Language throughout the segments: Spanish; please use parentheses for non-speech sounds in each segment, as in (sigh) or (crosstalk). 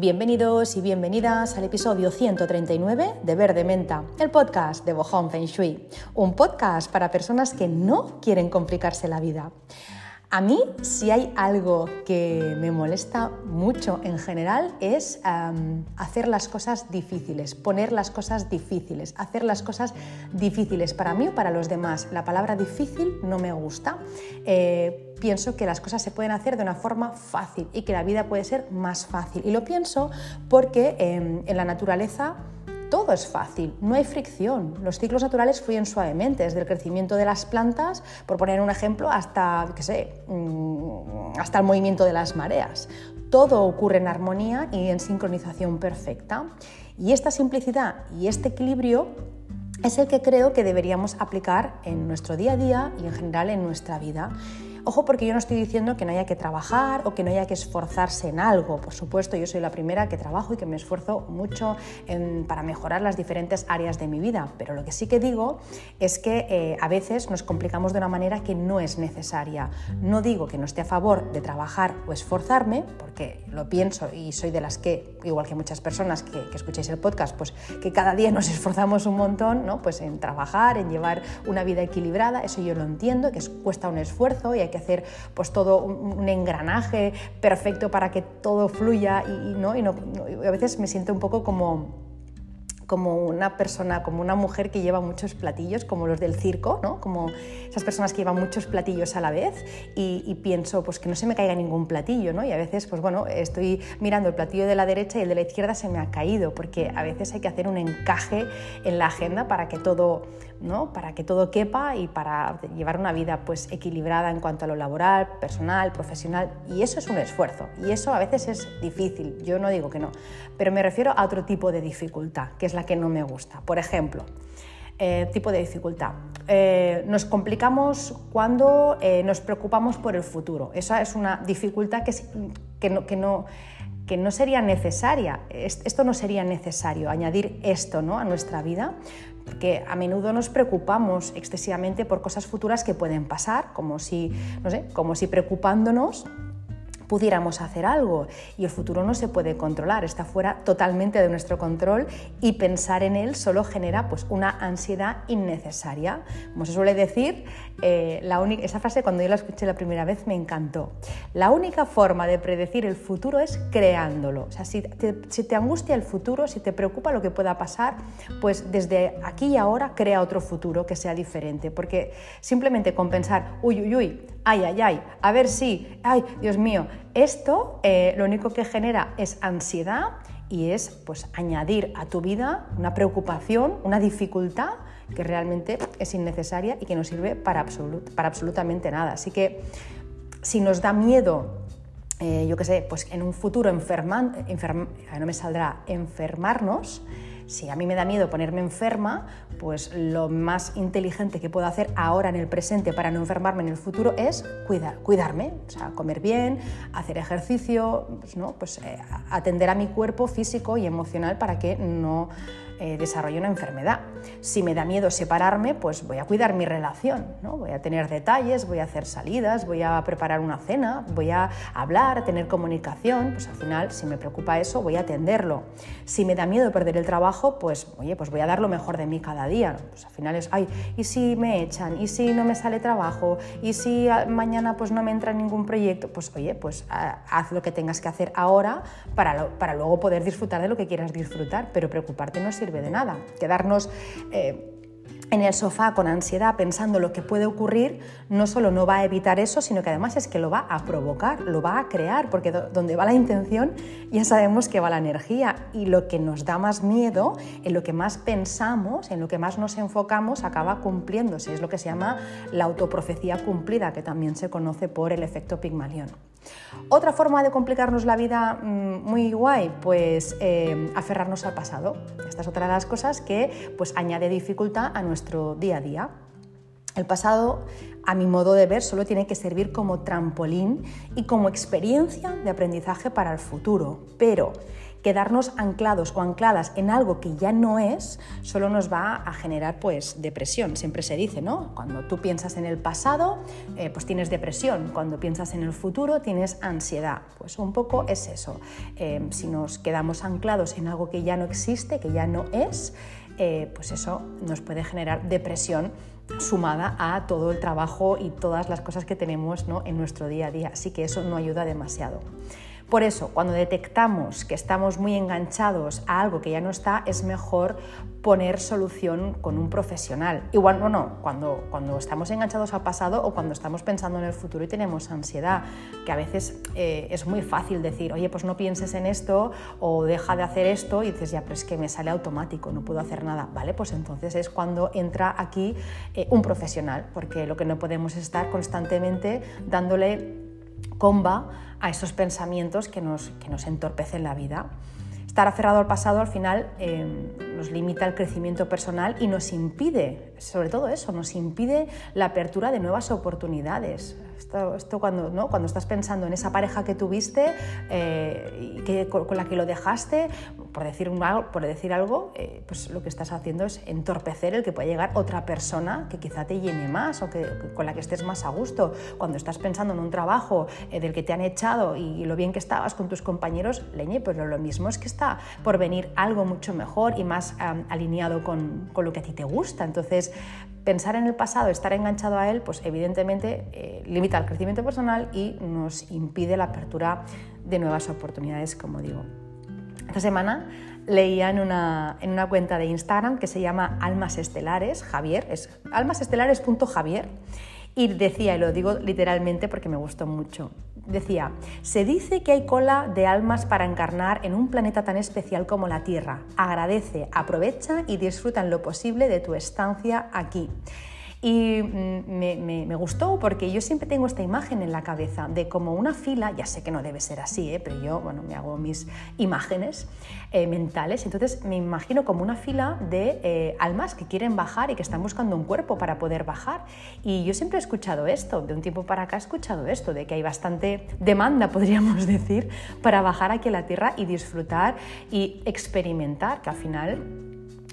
Bienvenidos y bienvenidas al episodio 139 de Verde Menta, el podcast de Bohong Feng Shui, un podcast para personas que no quieren complicarse la vida. A mí, si hay algo que me molesta mucho en general, es hacer las cosas difíciles, poner las cosas difíciles, hacer las cosas difíciles para mí o para los demás. La palabra difícil no me gusta. Eh, pienso que las cosas se pueden hacer de una forma fácil y que la vida puede ser más fácil. Y lo pienso porque em, en la naturaleza todo es fácil, no hay fricción. Los ciclos naturales fluyen suavemente, desde el crecimiento de las plantas, por poner un ejemplo, hasta, qué sé, mm, hasta el movimiento de las mareas. Todo ocurre en armonía y en sincronización perfecta. Y esta simplicidad y este equilibrio es el que creo que deberíamos aplicar en nuestro día a día y en general en nuestra vida. Ojo porque yo no estoy diciendo que no haya que trabajar o que no haya que esforzarse en algo. Por supuesto, yo soy la primera que trabajo y que me esfuerzo mucho para mejorar las diferentes áreas de mi vida. Pero lo que sí que digo es que eh, a veces nos complicamos de una manera que no es necesaria. No digo que no esté a favor de trabajar o esforzarme, porque lo pienso y soy de las que, igual que muchas personas que, que escucháis el podcast, pues que cada día nos (laughs) esforzamos un montón ¿no? pues en trabajar, en llevar una vida equilibrada. Eso yo lo entiendo, que cuesta un esfuerzo y hay que hacer pues todo un, engranaje perfecto para que todo fluya y, ¿no? y a veces me siento un poco como como una persona, como una mujer que lleva muchos platillos, como los del circo, ¿no? como esas personas que llevan muchos platillos a la vez y, pienso pues que no se me caiga ningún platillo ¿no? y a veces pues bueno, estoy mirando el platillo de la derecha y el de la izquierda se me ha caído porque a veces hay que hacer un encaje en la agenda para que todo, ¿no? para que todo quepa y para llevar una vida pues equilibrada en cuanto a lo laboral, personal, profesional y eso es un esfuerzo y eso a veces es difícil, yo no digo que no, pero me refiero a otro tipo de dificultad que es que no me gusta. Por ejemplo, eh, tipo de dificultad. Eh, nos complicamos cuando eh, nos preocupamos por el futuro. Esa es una dificultad que, que, no, que, no, que no sería necesaria. Esto no sería necesario, añadir esto ¿no? a nuestra vida, porque a menudo nos preocupamos excesivamente por cosas futuras que pueden pasar, como si, no sé, como si preocupándonos pudiéramos hacer algo y el futuro no se puede controlar, está fuera totalmente de nuestro control y pensar en él solo genera pues, una ansiedad innecesaria. Como se suele decir, eh, esa frase cuando yo la escuché la primera vez me encantó. La única forma de predecir el futuro es creándolo. O sea, si te, si te angustia el futuro, si te preocupa lo que pueda pasar, pues desde aquí y ahora crea otro futuro que sea diferente, porque simplemente con pensar, uy, uy, uy, ay, ay, ay, a ver si, ay, Dios mío, esto eh, lo único que genera es ansiedad y es pues añadir a tu vida una preocupación, una dificultad que realmente es innecesaria y que no sirve para, para absolutamente nada. Así que si nos da miedo eh, yo qué sé, pues en un futuro no me saldrá enfermarnos, si a mí me da miedo ponerme enferma, pues lo más inteligente que puedo hacer ahora en el presente para no enfermarme en el futuro es cuidar, cuidarme, o sea, comer bien, hacer ejercicio, pues, ¿no? pues, eh, atender a mi cuerpo físico y emocional para que no eh, desarrollo una enfermedad. Si me da miedo separarme, pues voy a cuidar mi relación, ¿no? voy a tener detalles, voy a hacer salidas, voy a preparar una cena, voy a hablar, a tener comunicación, pues al final si me preocupa eso voy a atenderlo. Si me da miedo perder el trabajo, pues oye, pues voy a dar lo mejor de mí cada día. Pues al final es, ay, ¿y si me echan? ¿Y si no me sale trabajo? ¿Y si mañana pues no me entra ningún proyecto? Pues oye, pues haz lo que tengas que hacer ahora para, para luego poder disfrutar de lo que quieras disfrutar, pero preocuparte no sirve de nada. Quedarnos eh, en el sofá con ansiedad pensando lo que puede ocurrir, no solo no va a evitar eso, sino que además es que lo va a provocar, lo va a crear, porque donde va la intención ya sabemos que va la energía y lo que nos da más miedo, en lo que más pensamos, en lo que más nos enfocamos, acaba cumpliéndose. Es lo que se llama la autoprofecía cumplida, que también se conoce por el efecto Pigmalión. Otra forma de complicarnos la vida mm, muy guay, pues eh, aferrarnos al pasado. Esta es otra de las cosas que pues, añade dificultad a nuestro día a día. El pasado, a mi modo de ver, solo tiene que servir como trampolín y como experiencia de aprendizaje para el futuro. Pero quedarnos anclados o ancladas en algo que ya no es, solo nos va a generar pues depresión. Siempre se dice, ¿no? Cuando tú piensas en el pasado, eh, pues tienes depresión. Cuando piensas en el futuro, tienes ansiedad. Pues un poco es eso. Eh, si nos quedamos anclados en algo que ya no existe, que ya no es, eh, pues eso nos puede generar depresión sumada a todo el trabajo y todas las cosas que tenemos en nuestro día a día. Así que eso no ayuda demasiado. Por eso, cuando detectamos que estamos muy enganchados a algo que ya no está, es mejor poner solución con un profesional. Igual no, no, cuando, cuando estamos enganchados al pasado o cuando estamos pensando en el futuro y tenemos ansiedad, que a veces eh, es muy fácil decir, oye, pues no pienses en esto o deja de hacer esto y dices, ya, pero es que me sale automático, no puedo hacer nada. Vale, pues entonces es cuando entra aquí eh, un profesional, porque lo que no podemos es estar constantemente dándole comba a esos pensamientos que nos, que nos entorpecen la vida. Estar aferrado al pasado al final eh, nos limita el crecimiento personal y nos impide, sobre todo eso, nos impide la apertura de nuevas oportunidades. Esto, cuando, ¿no? cuando estás pensando en esa pareja que tuviste, eh, que, con, la que lo dejaste, por decir, por decir algo, eh, pues lo que estás haciendo es entorpecer el que pueda llegar otra persona que quizá te llene más o que, con la que estés más a gusto. Cuando estás pensando en un trabajo eh, del que te han echado y, lo bien que estabas con tus compañeros, leñe, pero lo mismo es que está por venir algo mucho mejor y más alineado con, con lo que a ti te gusta. Entonces, pensar en el pasado, estar enganchado a él, pues evidentemente eh, limita el crecimiento personal y nos impide la apertura de nuevas oportunidades, como digo. Esta semana leía en una, en una cuenta de Instagram que se llama Almas Estelares, Javier, es almasestelares.javier, y decía, y lo digo literalmente porque me gustó mucho, Decía, se dice que hay cola de almas para encarnar en un planeta tan especial como la Tierra. Agradece, aprovecha y disfruta en lo posible de tu estancia aquí. Y mm, me, gustó porque yo siempre tengo esta imagen en la cabeza de como una fila, ya sé que no debe ser así, ¿eh? pero yo bueno, me hago mis imágenes eh, mentales, entonces me imagino como una fila de eh, almas que quieren bajar y que están buscando un cuerpo para poder bajar. Y yo siempre he escuchado esto, de un tiempo para acá he escuchado esto, de que hay bastante demanda, (laughs) podríamos decir, para bajar aquí a la Tierra y disfrutar y experimentar, que al final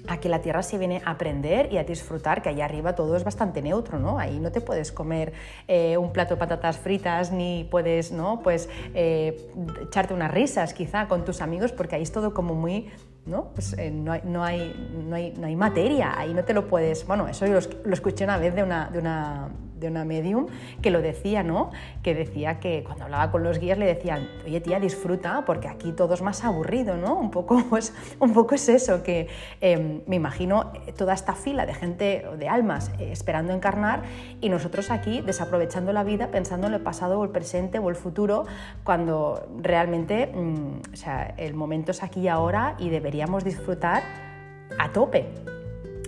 Aquí la tierra se viene a aprender y a disfrutar, que allá arriba todo es bastante neutro, ¿no? Ahí no te puedes comer eh, un plato de patatas fritas ni puedes, ¿no? Pues eh, echarte unas risas quizá con tus amigos porque ahí es todo como muy ¿no? Pues eh, no, hay, no, hay, no, hay, no, hay, materia, ahí no te lo puedes... Bueno, eso lo, lo escuché una vez de una, de una, de una medium que lo decía, ¿no? Que decía que cuando hablaba con los guías le decían, oye tía, disfruta porque aquí todo es más aburrido, ¿no? Un poco, (laughs) pues, un poco es eso, que em, me imagino toda esta fila de gente, de almas eh, esperando encarnar y nosotros aquí desaprovechando la vida, pensando en el pasado o el presente o el futuro, cuando realmente mm, o sea, el momento es aquí y ahora y deberíamos disfrutar a tope.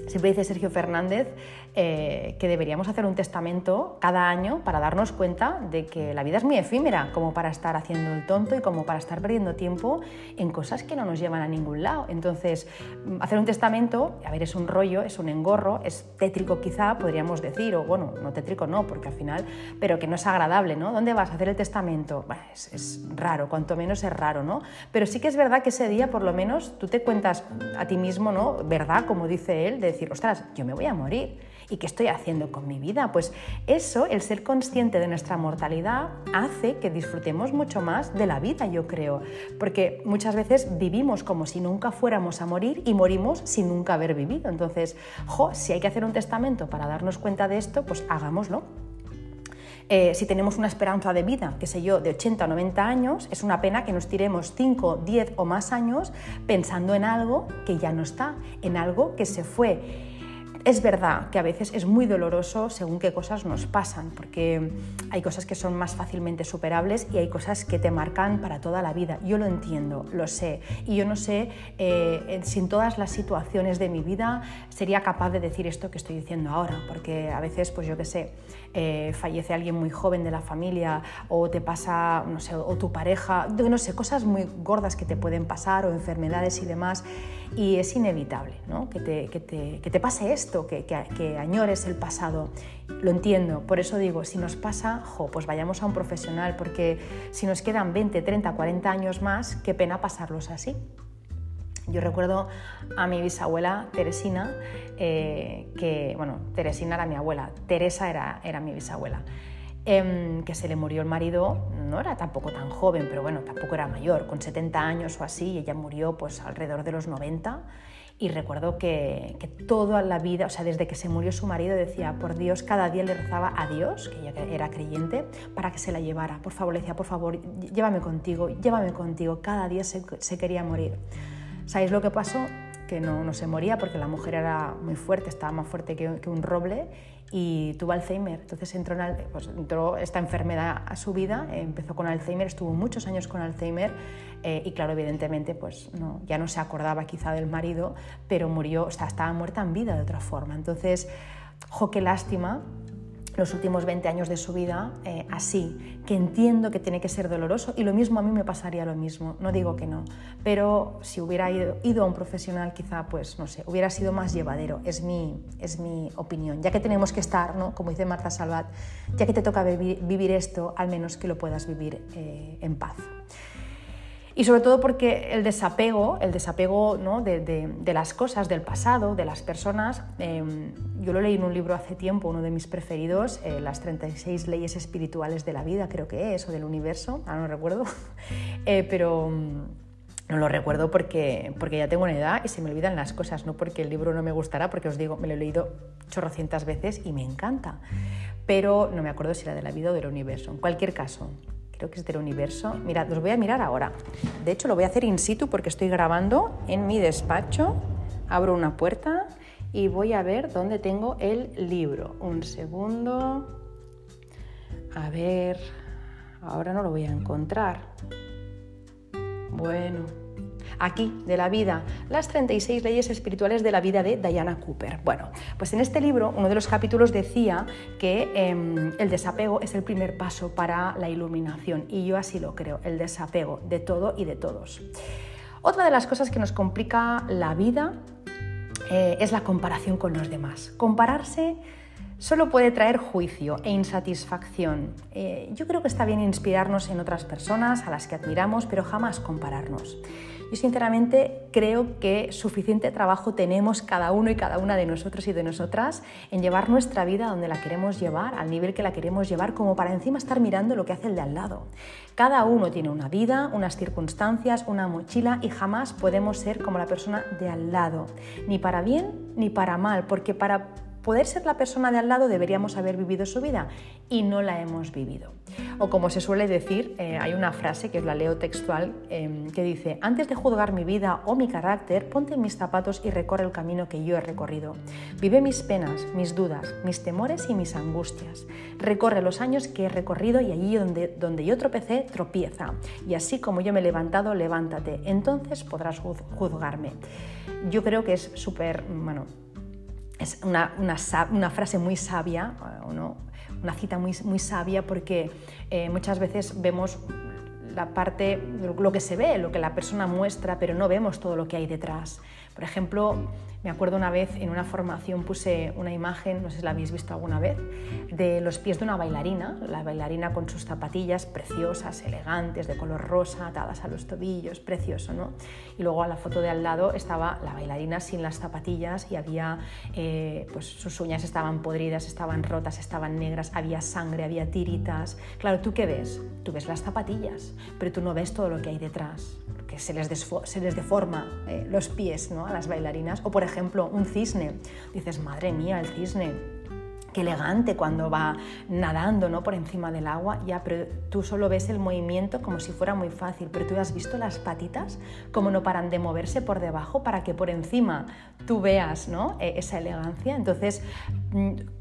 Siempre dice Sergio Fernández eh, que deberíamos hacer un testamento cada año para darnos cuenta de que la vida es muy efímera como para estar haciendo el tonto y como para estar perdiendo tiempo en cosas que no nos llevan a ningún lado. Entonces, mm, hacer un testamento, a ver, es un rollo, es un engorro, es tétrico quizá, podríamos decir, o bueno, no tétrico no, porque al final, pero que no es agradable, ¿no? ¿Dónde vas a hacer el testamento? es, es raro, cuanto menos es raro, ¿no? Pero sí que es verdad que ese día, por lo menos, tú te cuentas a ti mismo, ¿no? ¿Verdad? Como dice él, de decir, ostras, yo me voy a morir ¿Y qué estoy haciendo con mi vida? Pues eso, el ser consciente de nuestra mortalidad, hace que disfrutemos mucho más de la vida, yo creo. Porque muchas veces vivimos como si nunca fuéramos a morir y morimos sin nunca haber vivido. Entonces, jo, si hay que hacer un testamento para darnos cuenta de esto, pues hagámoslo. Eh, si tenemos una esperanza de vida, qué sé yo, de 80 o 90 años, es una pena que nos tiremos 5, 10 o más años pensando en algo que ya no está, en algo que se fue. Es verdad que a veces es muy doloroso según qué cosas nos pasan, porque hay cosas que son más fácilmente superables y hay cosas que te marcan para toda la vida. Yo lo entiendo, lo sé. Y yo no sé eh, si en todas las situaciones de mi vida sería capaz de decir esto que estoy diciendo ahora, porque a veces, pues yo qué sé, eh, fallece alguien muy joven de la familia o te pasa, no sé, o tu pareja, no sé, cosas muy gordas que te pueden pasar o enfermedades y demás. Y es inevitable ¿no? que, te, que, te, que te pase esto que, añores el pasado. Lo entiendo, por eso digo, si nos pasa, jo, pues vayamos a un profesional, porque si nos quedan 20, 30, 40 años más, qué pena pasarlos así. Yo recuerdo a mi bisabuela Teresina, eh, que, bueno, Teresina era mi abuela, Teresa era, era mi bisabuela. Em, que se le murió el marido, no era tampoco tan joven, pero bueno, tampoco era mayor, con 70 años o así, ella murió pues alrededor de los 90. Y recuerdo que, que, toda la vida, o sea, desde que se murió su marido, decía, por Dios, cada día le rezaba a Dios, que ella era creyente, para que se la llevara. Por favor, le decía, por favor, llévame contigo, llévame contigo. Cada día se, se quería morir. ¿Sabéis lo que pasó? Que no, no, se moría porque la mujer era muy fuerte, estaba más fuerte que, que un roble y tuvo Alzheimer. Entonces entró, en, pues esta enfermedad a su vida, empezó con Alzheimer, estuvo muchos años con Alzheimer eh, y claro, evidentemente pues ya no se acordaba quizá del marido, pero murió, o sea, estaba muerta en vida de otra forma. Entonces, jo, qué lástima los últimos 20 años de su vida eh, así, que entiendo que tiene que ser doloroso y lo mismo a mí me pasaría lo mismo, no digo que no, pero si hubiera ido, ido a un profesional quizá pues no sé, hubiera sido más llevadero, es mi, es mi opinión, ya que tenemos que estar, ¿no? como dice Marta Salvat, ya que te toca vivir, esto, al menos que lo puedas vivir eh, en paz. Y sobre todo porque el desapego, el desapego ¿no? de, las cosas, del pasado, de las personas, em, yo lo leí en un libro hace tiempo, uno de mis preferidos, eh, Las 36 leyes espirituales de la vida, creo que es, o del universo, ahora no recuerdo, (laughs) eh, pero mm, no lo recuerdo porque, porque ya tengo una edad y se me olvidan las cosas, no porque el libro no me gustará, porque os digo, me lo he leído chorrocientas veces y me encanta, pero no me acuerdo si era de la vida o del universo. En cualquier caso, creo que es del universo. Mirad, los voy a mirar ahora. De hecho, lo voy a hacer in situ porque estoy grabando en mi despacho. Abro una puerta y voy a ver dónde tengo el libro. Un segundo. A ver, ahora no lo voy a encontrar. Bueno, aquí, de la vida, las 36 leyes espirituales de la vida de Diana Cooper. Bueno, pues en este libro, uno de los capítulos decía que em, el desapego es el primer paso para la iluminación y yo así lo creo, el desapego de todo y de todos. Otra de las cosas que nos complica la vida eh, es la comparación con los demás. Compararse solo puede traer juicio e insatisfacción. Eh, yo creo que está bien inspirarnos en otras personas a las que admiramos, pero jamás compararnos. Yo sinceramente creo que suficiente trabajo tenemos cada uno y cada una de nosotros y de nosotras en llevar nuestra vida donde la queremos llevar, al nivel que la queremos llevar, como para encima estar mirando lo que hace el de al lado. Cada uno tiene una vida, unas circunstancias, una mochila y jamás podemos ser como la persona de al lado, ni para bien ni para mal, porque para poder ser la persona de al lado deberíamos haber vivido su vida y no la hemos vivido. O como se suele decir, eh, hay una frase que os la leo textual em, que dice, antes de juzgar mi vida o mi carácter, ponte en mis zapatos y recorre el camino que yo he recorrido. Vive mis penas, mis dudas, mis temores y mis angustias. Recorre los años que he recorrido y allí donde, donde yo tropecé, tropieza. Y así como yo me he levantado, levántate. Entonces podrás juzgarme. Yo creo que es súper, bueno, es una, una, frase muy sabia, ¿no? una cita muy, muy sabia porque eh, muchas veces vemos la parte, lo que se ve, lo que la persona muestra, pero no vemos todo lo que hay detrás. Por ejemplo, me acuerdo una vez en una formación puse una imagen, no sé si la habéis visto alguna vez, de los pies de una bailarina, la bailarina con sus zapatillas preciosas, elegantes, de color rosa, atadas a los tobillos, precioso, ¿no? Y luego a la foto de al lado estaba la bailarina sin las zapatillas y había, eh, pues sus uñas estaban podridas, estaban rotas, estaban negras, había sangre, había tiritas. Claro, ¿tú qué ves? Tú ves las zapatillas, pero tú no ves todo lo que hay detrás, se les, deforma eh, los pies ¿no? a las bailarinas. O por ejemplo, un cisne. Dices, madre mía, el cisne, qué elegante cuando va nadando ¿no? por encima del agua, ya, pero tú solo ves el movimiento como si fuera muy fácil, pero tú has visto las patitas, como no paran de moverse por debajo para que por encima tú veas ¿no? E, esa elegancia. Entonces,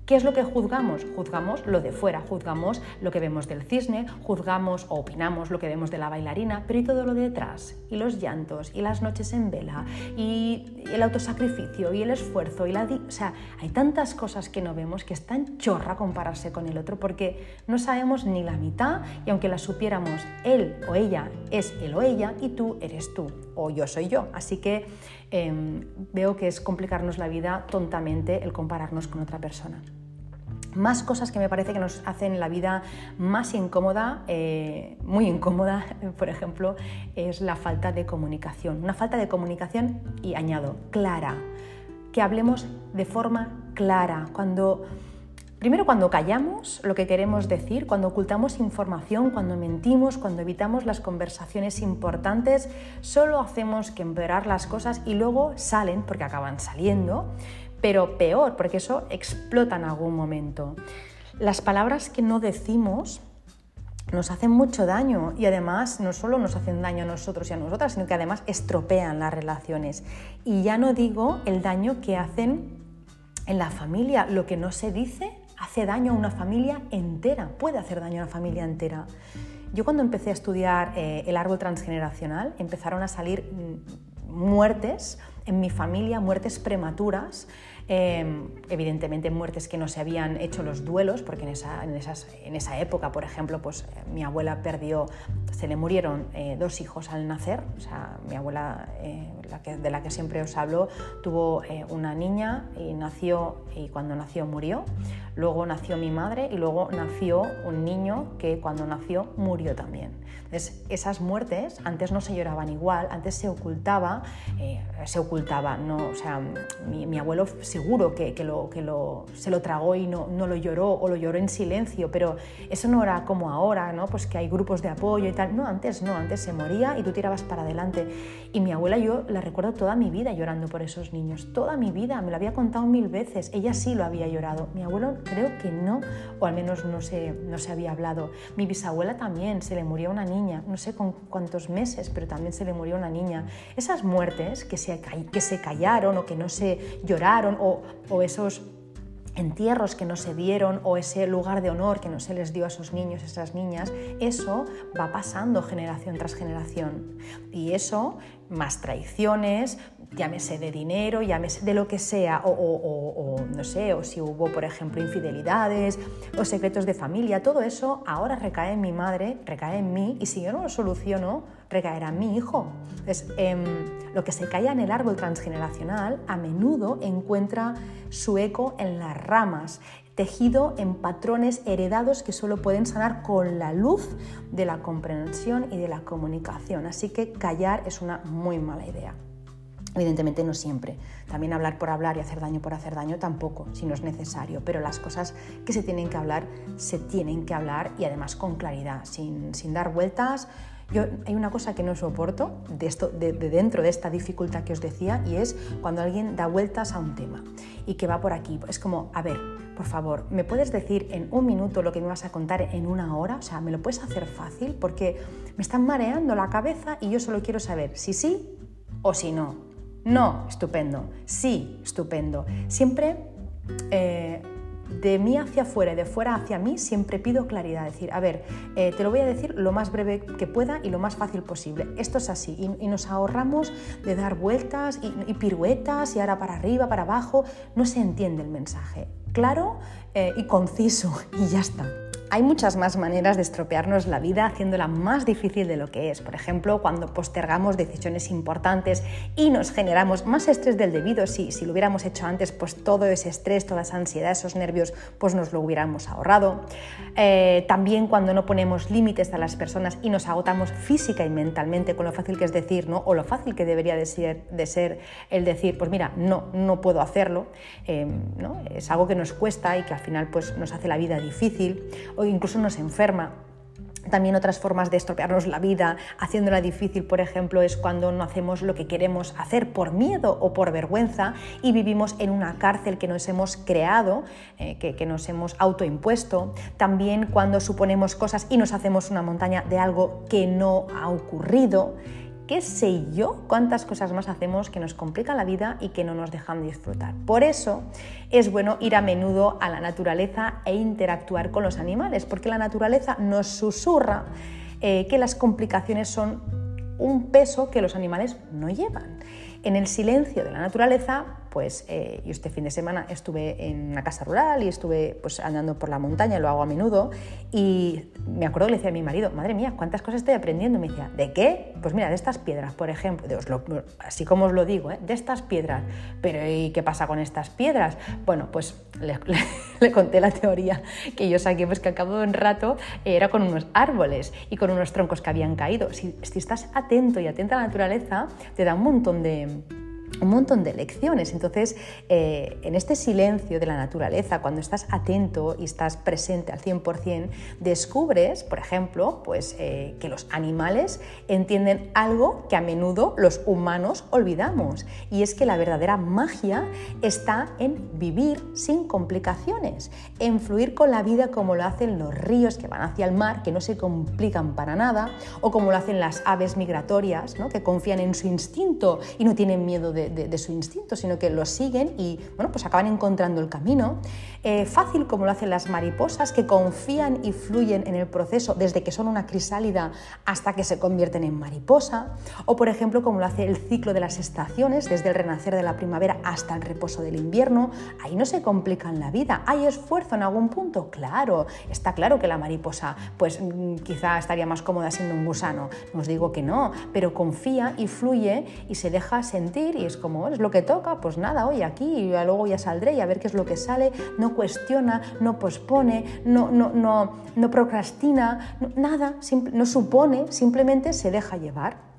¿Qué es lo que juzgamos? Juzgamos lo de fuera, juzgamos lo que vemos del cisne, juzgamos o opinamos lo que vemos de la bailarina, pero ¿y todo lo de detrás? Y los llantos, y las noches en vela, y el autosacrificio, y el esfuerzo, y la... O sea, hay tantas cosas que no vemos que es tan chorra compararse con el otro porque no sabemos ni la mitad y aunque la supiéramos, él o ella es él o ella y tú eres tú o yo soy yo. Así que em, veo que es complicarnos la vida tontamente el compararnos con persona. Más cosas que me parece que nos hacen la vida más incómoda, eh, muy incómoda, (laughs) por ejemplo, es la falta de comunicación. Una falta de comunicación, y añado, clara. Que hablemos de forma clara. Cuando Primero cuando callamos lo que queremos decir, cuando ocultamos información, cuando mentimos, cuando evitamos las conversaciones importantes, solo hacemos que empeorar las cosas y luego salen, porque acaban saliendo, pero peor, porque eso explota en algún momento. Las palabras que no decimos nos hacen mucho daño y además no solo nos hacen daño a nosotros y a nosotras, sino que además estropean las relaciones. Y ya no digo el daño que hacen en la familia, lo que no se dice hace daño a una familia entera, puede hacer daño a una familia entera. Yo cuando empecé a estudiar eh, el árbol transgeneracional empezaron a salir mm, muertes en mi familia, muertes prematuras, Em, evidentemente muertes que no se habían hecho los duelos, porque en esa, en esas, en esa época, por ejemplo, pues eh, mi abuela perdió, se le murieron eh, dos hijos al nacer, o sea, mi abuela, eh, la que, de la que siempre os hablo, tuvo una niña y nació, y cuando nació murió, luego nació mi madre y luego nació un niño que cuando nació murió también. Entonces, esas muertes antes no se lloraban igual, antes se ocultaba, se ocultaba, no, o sea, mi, abuelo seguro que, lo, que lo, se lo tragó y no, no, lo lloró o lo lloró en silencio, pero eso no era como ahora, ¿no? Pues que hay grupos de apoyo y tal. No, antes no, antes se moría y tú tirabas para adelante. Y mi abuela yo la recuerdo toda mi vida llorando por esos niños, toda mi vida, me lo había contado mil veces, ella sí lo había llorado, mi abuelo creo que no, o al menos no se, no se había hablado. Mi bisabuela también, se le murió una niña, no sé con cuántos meses, pero también se le murió una niña. Esas muertes que se, que se callaron o que no se lloraron o, esos entierros que no se dieron o ese lugar de honor que no se les dio a esos niños, esas niñas, eso va pasando generación tras generación. Y eso, más traiciones, llámese de dinero, llámese de lo que sea, o, no sé, o si hubo, por ejemplo, infidelidades o secretos de familia, todo eso ahora recae en mi madre, recae en mí, y si yo no lo soluciono, recaerá en mi hijo. Entonces, em, lo que se calla en el árbol transgeneracional a menudo encuentra su eco en las ramas, tejido en patrones heredados que solo pueden sanar con la luz de la comprensión y de la comunicación. Así que callar es una muy mala idea. Evidentemente no siempre. También hablar por hablar y hacer daño por hacer daño tampoco, si no es necesario. Pero las cosas que se tienen que hablar, se tienen que hablar y además con claridad, sin, dar vueltas. Yo, hay una cosa que no soporto de, esto, de, dentro de esta dificultad que os decía y es cuando alguien da vueltas a un tema y que va por aquí. Es como, a ver, por favor, ¿me puedes decir en un minuto lo que me vas a contar en una hora? O sea, ¿me lo puedes hacer fácil? Porque me están mareando la cabeza y yo solo quiero saber si sí o si no. No, estupendo. Sí, estupendo. Siempre eh, de mí hacia afuera y de fuera hacia mí, siempre pido claridad. Decir, a ver, eh, te lo voy a decir lo más breve que pueda y lo más fácil posible. Esto es así. Y, nos ahorramos de dar vueltas y, piruetas y ahora para arriba, para abajo. No se entiende el mensaje. Claro eh, y conciso (laughs) y ya está. Hay muchas más maneras de estropearnos la vida haciéndola más difícil de lo que es. Por ejemplo, cuando postergamos decisiones importantes y nos generamos más estrés del debido. Si, si lo hubiéramos hecho antes, pues todo ese estrés, toda esa ansiedad, esos nervios, pues nos lo hubiéramos ahorrado. Eh, también cuando no ponemos límites a las personas y nos agotamos física y mentalmente con lo fácil que es decir, ¿no? o lo fácil que debería de ser, de ser el decir, pues mira, no, no puedo hacerlo. Eh, ¿no? Es algo que nos cuesta y que al final pues, nos hace la vida difícil o incluso nos enferma. También otras formas de estropearnos la vida, haciéndola difícil, por ejemplo, es cuando no hacemos lo que queremos hacer por miedo o por vergüenza y vivimos en una cárcel que nos hemos creado, eh, que, que, nos hemos autoimpuesto. También cuando suponemos cosas y nos hacemos una montaña de algo que no ha ocurrido qué sé yo cuántas cosas más hacemos que nos complican la vida y que no nos dejan disfrutar. Por eso es bueno ir a menudo a la naturaleza e interactuar con los animales, porque la naturaleza nos susurra eh, que las complicaciones son un peso que los animales no llevan. En el silencio de la naturaleza pues eh, yo este fin de semana estuve en una casa rural y estuve pues, andando por la montaña, lo hago a menudo, y me acuerdo que le decía a mi marido, madre mía, ¿cuántas cosas estoy aprendiendo? Me decía, ¿de qué? Pues mira, de estas piedras, por ejemplo, así como os lo digo, ¿eh? de estas piedras. Pero ¿y qué pasa con estas piedras? Bueno, pues (laughs) le, conté la teoría que yo saqué, pues que al cabo de un rato era con unos árboles y con unos troncos que habían caído. Si, si estás atento y atenta a la naturaleza, te da un montón de un montón de lecciones. Entonces, eh, en este silencio de la naturaleza, cuando estás atento y estás presente al 100%, descubres, por ejemplo, pues, eh, que los animales entienden algo que a menudo los humanos olvidamos. Y es que la verdadera magia está en vivir sin complicaciones, en fluir con la vida como lo hacen los ríos que van hacia el mar, que no se complican para nada, o como lo hacen las aves migratorias, que confían en su instinto y no tienen miedo de, su instinto, sino que lo siguen y bueno, pues acaban encontrando el camino. Eh, fácil como lo hacen las mariposas, que confían y fluyen en el proceso desde que son una crisálida hasta que se convierten en mariposa. O por ejemplo, como lo hace el ciclo de las estaciones, desde el renacer de la primavera hasta el reposo del invierno. Ahí no se complican la vida. ¿Hay esfuerzo en algún punto? Claro, está claro que la mariposa pues mm, quizá estaría más cómoda siendo un gusano. No os digo que no, pero confía y fluye y se deja sentir es como es lo que toca, pues nada, hoy aquí y luego ya saldré y a ver qué es lo que sale, no cuestiona, no pospone, no, no, no, no procrastina, nada, no supone, simplemente se deja llevar.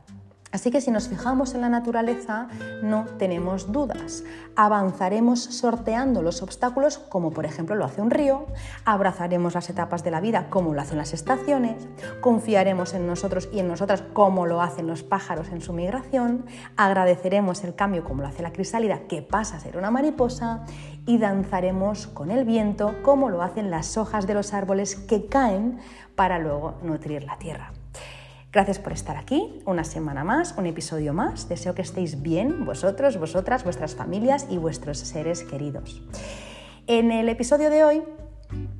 Así que si nos fijamos en la naturaleza, no tenemos dudas. Avanzaremos sorteando los obstáculos como por ejemplo lo hace un río, abrazaremos las etapas de la vida como lo hacen las estaciones, confiaremos en nosotros y en nosotras como lo hacen los pájaros en su migración, agradeceremos el cambio como lo hace la crisálida que pasa a ser una mariposa y danzaremos con el viento como lo hacen las hojas de los árboles que caen para luego nutrir la tierra. Gracias por estar aquí, una semana más, un episodio más. Deseo que estéis bien vosotros, vosotras, vuestras familias y vuestros seres queridos. En el episodio de hoy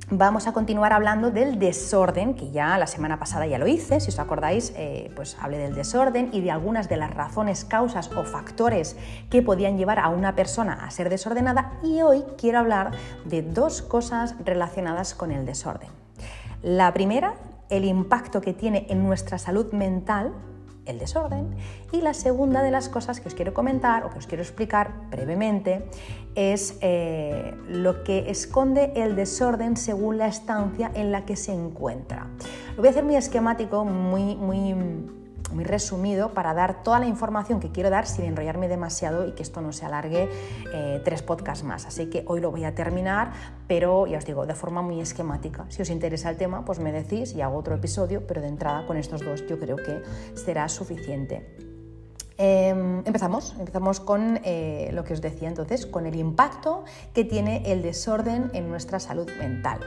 vamos a continuar hablando del desorden, que ya la semana pasada ya lo hice, si os acordáis, eh, pues hablé del desorden y de algunas de las razones, causas o factores que podían llevar a una persona a ser desordenada y hoy quiero hablar de dos cosas relacionadas con el desorden. La primera el impacto que tiene en nuestra salud mental el desorden. Y la segunda de las cosas que os quiero comentar o que os quiero explicar brevemente es eh, lo que esconde el desorden según la estancia en la que se encuentra. Lo voy a hacer muy esquemático, muy, muy muy resumido para dar toda la información que quiero dar sin enrollarme demasiado y que esto no se alargue eh, tres podcasts más. Así que hoy lo voy a terminar, pero ya os digo, de forma muy esquemática. Si os interesa el tema, pues me decís y hago otro episodio, pero de entrada con estos dos yo creo que será suficiente. Em, empezamos, empezamos con eh, lo que os decía entonces, con el impacto que tiene el desorden en nuestra salud mental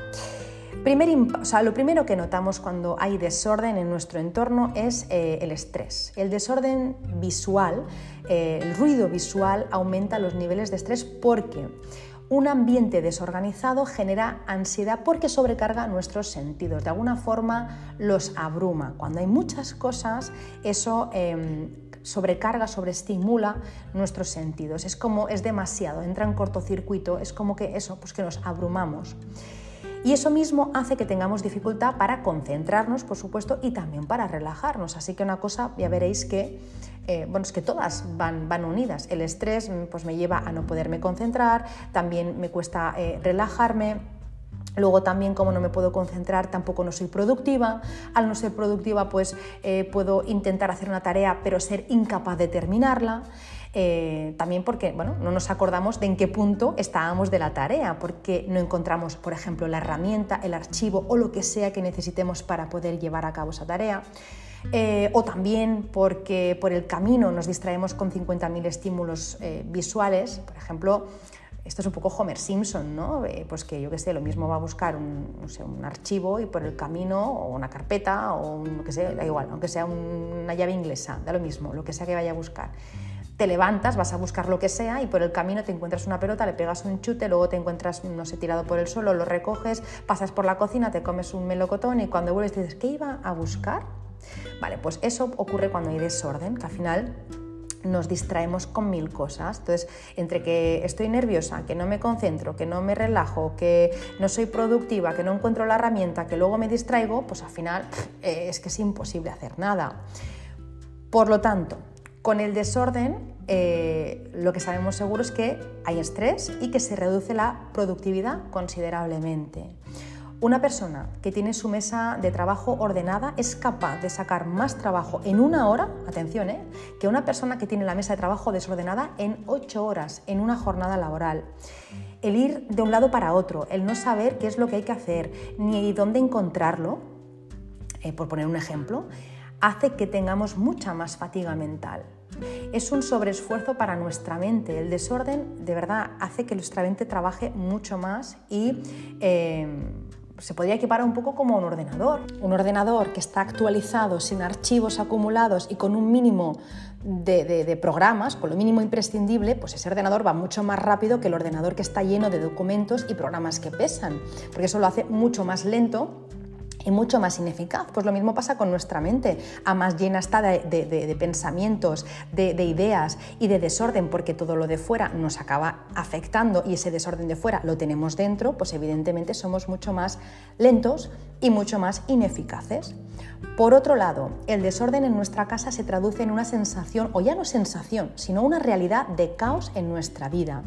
lo primero que notamos cuando hay desorden en nuestro entorno es eh, el estrés. El desorden visual, eh, el ruido visual aumenta los niveles de estrés porque un ambiente desorganizado genera ansiedad porque sobrecarga nuestros sentidos, de alguna forma los abruma. Cuando hay muchas cosas, eso em, sobrecarga, sobreestimula nuestros sentidos. Es como es demasiado, entra en cortocircuito, es como que eso, pues que nos abrumamos. Y eso mismo hace que tengamos dificultad para concentrarnos, por supuesto, y también para relajarnos. Así que una cosa, ya veréis que, eh, bueno, es que todas van, van unidas. El estrés mm, pues, me lleva a no poderme concentrar, también me cuesta eh, relajarme. Luego también como no me puedo concentrar tampoco no soy productiva. Al no ser productiva pues eh, puedo intentar hacer una tarea pero ser incapaz de terminarla. Eh, también porque bueno, no nos acordamos de en qué punto estábamos de la tarea, porque no encontramos, por ejemplo, la herramienta, el archivo o lo que sea que necesitemos para poder llevar a cabo esa tarea. Eh, o también porque por el camino nos distraemos con 50.000 estímulos visuales, por ejemplo, esto es un poco Homer Simpson, ¿no? Eh, pues que yo que sé, lo mismo va a buscar un, un, archivo y por el camino, o una carpeta, o lo que sea, da igual, aunque sea una llave inglesa, da lo mismo, lo que sea que vaya a buscar. Te levantas, vas a buscar lo que sea y por el camino te encuentras una pelota, le pegas un chute, luego te encuentras, no sé, tirado por el suelo, lo recoges, pasas por la cocina, te comes un melocotón y cuando vuelves dices, ¿qué iba a buscar? Vale, pues eso ocurre cuando hay desorden, que al final nos distraemos con mil cosas. Entonces, entre que estoy nerviosa, que no me concentro, que no me relajo, que no soy productiva, que no encuentro la herramienta, que luego me distraigo, pues al final eh, es que es imposible hacer nada. Por lo tanto, con el desorden, eh, lo que sabemos seguro es que hay estrés y que se reduce la productividad considerablemente. Una persona que tiene su mesa de trabajo ordenada es capaz de sacar más trabajo en una hora, atención, ¿eh? que una persona que tiene la mesa de trabajo desordenada en ocho horas, en una jornada laboral. El ir de un lado para otro, el no saber qué es lo que hay que hacer, ni dónde encontrarlo, eh, por poner un ejemplo, hace que tengamos mucha más fatiga mental. Es un sobreesfuerzo para nuestra mente. El desorden de verdad hace que nuestra mente trabaje mucho más y eh, se podría equipar un poco como un ordenador. Un ordenador que está actualizado, sin archivos acumulados y con un mínimo de, programas, con lo mínimo imprescindible, pues ese ordenador va mucho más rápido que el ordenador que está lleno de documentos y programas que pesan, porque eso lo hace mucho más lento y mucho más ineficaz. Pues lo mismo pasa con nuestra mente. A más llena está de, pensamientos, de, ideas y de desorden, porque todo lo de fuera nos acaba afectando y ese desorden de fuera lo tenemos dentro, pues evidentemente somos mucho más lentos y mucho más ineficaces. Por otro lado, el desorden en nuestra casa se traduce en una sensación, o ya no sensación, sino una realidad de caos en nuestra vida.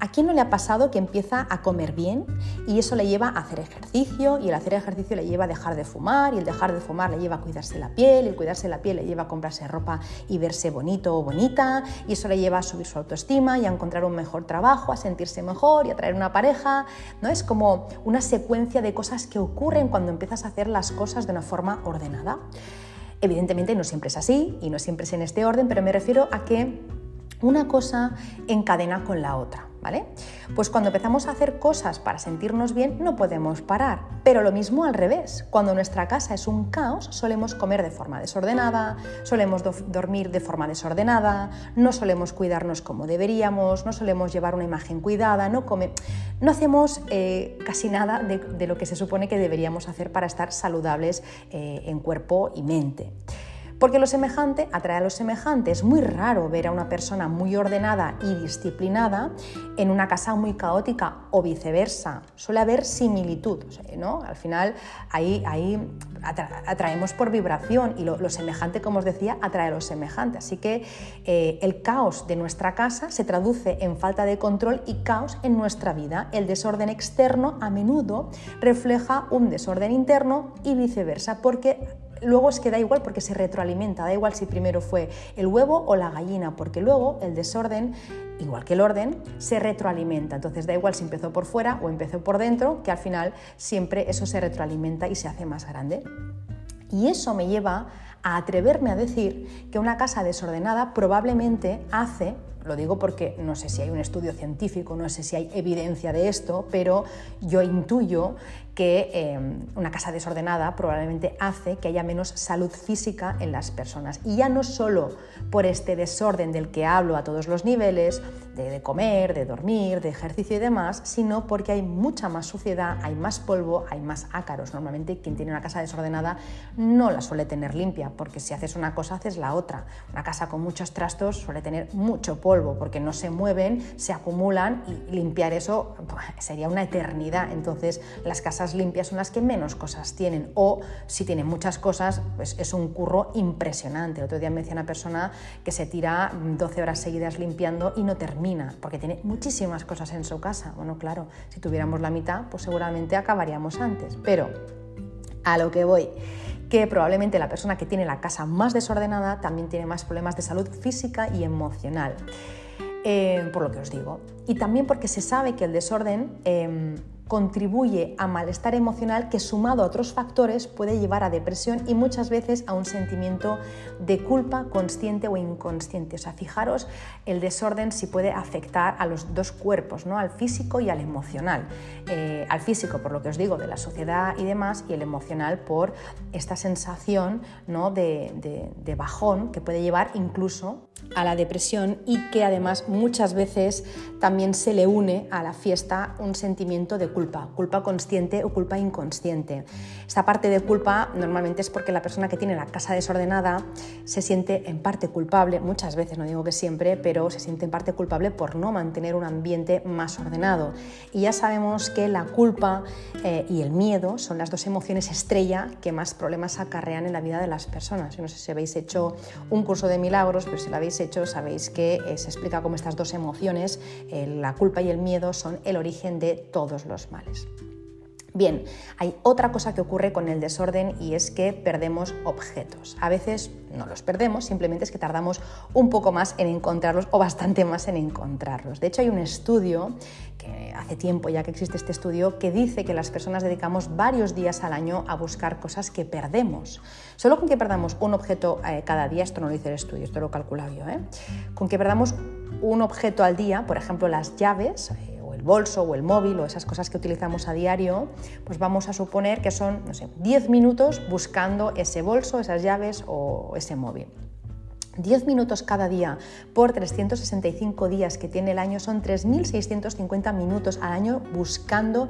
¿A quién no le ha pasado que empieza a comer bien y eso le lleva a hacer ejercicio y el hacer ejercicio le lleva a dejar de fumar y el dejar de fumar le lleva a cuidarse la piel y el cuidarse la piel le lleva a comprarse ropa y verse bonito o bonita y eso le lleva a subir su autoestima y a encontrar un mejor trabajo, a sentirse mejor y a traer una pareja? ¿no? Es como una secuencia de cosas que ocurren cuando empiezas a hacer las cosas de una forma ordenada. Evidentemente no siempre es así y no siempre es en este orden, pero me refiero a que una cosa encadena con la otra. ¿Vale? Pues cuando empezamos a hacer cosas para sentirnos bien no podemos parar, pero lo mismo al revés. Cuando nuestra casa es un caos, solemos comer de forma desordenada, solemos dormir de forma desordenada, no solemos cuidarnos como deberíamos, no solemos llevar una imagen cuidada, no, come... no hacemos eh, casi nada de, lo que se supone que deberíamos hacer para estar saludables eh, en cuerpo y mente. Porque lo semejante atrae a lo semejante. Es muy raro ver a una persona muy ordenada y disciplinada en una casa muy caótica o viceversa. Suele haber similitud, ¿no? Al final ahí, ahí atraemos por vibración y lo, semejante, como os decía, atrae a lo semejante. Así que eh, el caos de nuestra casa se traduce en falta de control y caos en nuestra vida. El desorden externo a menudo refleja un desorden interno y viceversa, porque luego es que da igual porque se retroalimenta, da igual si primero fue el huevo o la gallina, porque luego el desorden, igual que el orden, se retroalimenta. Entonces da igual si empezó por fuera o empezó por dentro, que al final siempre eso se retroalimenta y se hace más grande. Y eso me lleva a atreverme a decir que una casa desordenada probablemente hace lo digo porque no sé si hay un estudio científico, no sé si hay evidencia de esto, pero yo intuyo que em, una casa desordenada probablemente hace que haya menos salud física en las personas. Y ya no solo por este desorden del que hablo a todos los niveles, de, comer, de dormir, de ejercicio y demás, sino porque hay mucha más suciedad, hay más polvo, hay más ácaros. Normalmente quien tiene una casa desordenada no la suele tener limpia, porque si haces una cosa haces la otra. Una casa con muchos trastos suele tener mucho polvo, porque no se mueven, se acumulan y limpiar eso sería una eternidad. Entonces las casas limpias son las que menos cosas tienen o si tienen muchas cosas, pues es un curro impresionante. Otro día me decía una persona que se tira 12 horas seguidas limpiando y no termina porque tiene muchísimas cosas en su casa. Bueno, claro, si tuviéramos la mitad, pues seguramente acabaríamos antes. Pero a lo que voy que probablemente la persona que tiene la casa más desordenada también tiene más problemas de salud física y emocional. Eh, por lo que os digo. Y también porque se sabe que el desorden em, contribuye a malestar emocional que sumado a otros factores puede llevar a depresión y muchas veces a un sentimiento de culpa consciente o inconsciente. O sea, fijaros el desorden si puede afectar a los dos cuerpos, ¿no? al físico y al emocional. Eh, al físico, por lo que os digo, de la sociedad y demás, y el emocional por esta sensación ¿no? de, de bajón que puede llevar incluso a la depresión y que además muchas veces también se le une a la fiesta un sentimiento de culpa, culpa consciente o culpa inconsciente. Esta parte de culpa normalmente es porque la persona que tiene la casa desordenada se siente en parte culpable, muchas veces, no digo que siempre, pero se siente en parte culpable por no mantener un ambiente más ordenado. Y ya sabemos que la culpa eh, y el miedo son las dos emociones estrella que más problemas acarrean en la vida de las personas. Yo no sé si habéis hecho un curso de milagros, pero si lo habéis hecho sabéis que eh, se explica cómo estas dos emociones, eh, la culpa y el miedo, son el origen de todos los males. Bien, hay otra cosa que ocurre con el desorden y es que perdemos objetos. A veces no los perdemos, simplemente es que tardamos un poco más en encontrarlos o bastante más en encontrarlos. De hecho, hay un estudio que hace tiempo ya que existe este estudio que dice que las personas dedicamos varios días al año a buscar cosas que perdemos. Solo con que perdamos un objeto eh, cada día, esto no lo dice el estudio, esto lo he calculado yo, ¿eh? con que perdamos un objeto al día, por ejemplo las llaves, eh, el bolso o el móvil o esas cosas que utilizamos a diario, pues vamos a suponer que son, no sé, 10 minutos buscando ese bolso, esas llaves o ese móvil. 10 minutos cada día por 365 días que tiene el año son 3.650 minutos al año buscando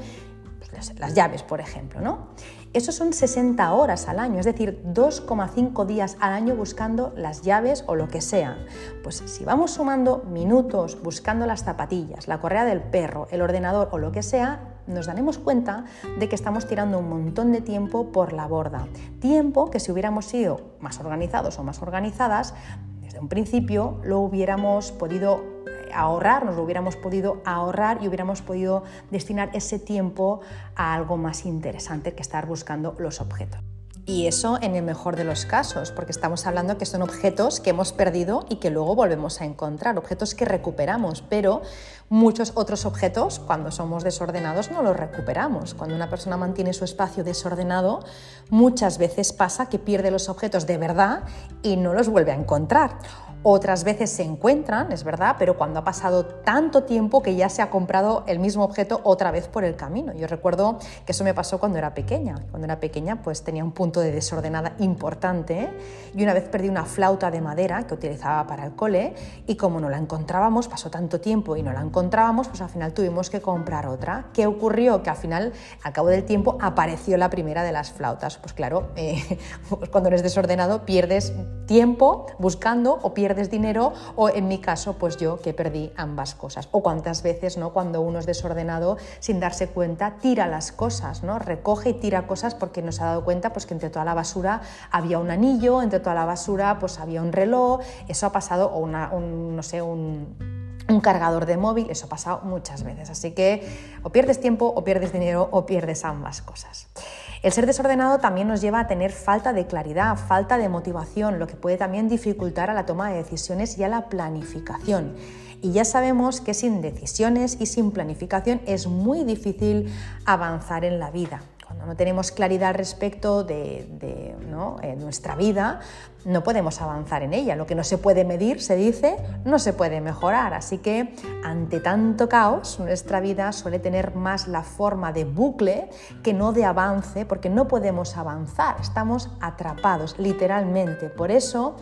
pues, las, llaves, por ejemplo. ¿no? Eso son 60 horas al año, es decir, 2,5 días al año buscando las llaves o lo que sea. Pues si vamos sumando minutos buscando las zapatillas, la correa del perro, el ordenador o lo que sea, nos daremos cuenta de que estamos tirando un montón de tiempo por la borda. Tiempo que si hubiéramos sido más organizados o más organizadas, desde un principio lo hubiéramos podido ahorrar, nos lo hubiéramos podido ahorrar y hubiéramos podido destinar ese tiempo a algo más interesante que estar buscando los objetos. Y eso en el mejor de los casos, porque estamos hablando que son objetos que hemos perdido y que luego volvemos a encontrar, objetos que recuperamos, pero muchos otros objetos, cuando somos desordenados, no los recuperamos. Cuando una persona mantiene su espacio desordenado, muchas veces pasa que pierde los objetos de verdad y no los vuelve a encontrar otras veces se encuentran, es verdad, pero cuando ha pasado tanto tiempo que ya se ha comprado el mismo objeto otra vez por el camino. Yo recuerdo que eso me pasó cuando era pequeña. Cuando era pequeña pues tenía un punto de desordenada importante y una vez perdí una flauta de madera que utilizaba para el cole y como no la encontrábamos, pasó tanto tiempo y no la encontrábamos, pues al final tuvimos que comprar otra. ¿Qué ocurrió? Que al final, al cabo del tiempo, apareció la primera de las flautas. Pues claro, (laughs) eh, cuando eres desordenado pierdes tiempo buscando o pierdes pierdes dinero o en mi caso, pues yo que perdí ambas cosas. O cuántas veces, ¿no? Cuando uno es desordenado sin darse cuenta, tira las cosas, ¿no? Recoge y tira cosas porque no se ha dado cuenta pues que entre toda la basura había un anillo, entre toda la basura pues había un reloj, eso ha pasado, o una, un, no sé, un, un cargador de móvil, eso ha pasado muchas veces. Así que o pierdes tiempo, o pierdes dinero, o pierdes ambas cosas. El ser desordenado también nos lleva a tener falta de claridad, falta de motivación, lo que puede también dificultar a la toma de decisiones y a la planificación. Y ya sabemos que sin decisiones y sin planificación es muy difícil avanzar en la vida. Cuando no tenemos claridad respecto de, eh, nuestra vida, no podemos avanzar en ella. Lo que no se puede medir, se dice, no se puede mejorar. Así que ante tanto caos, nuestra vida suele tener más la forma de bucle que no de avance, porque no podemos avanzar, estamos atrapados literalmente. Por eso,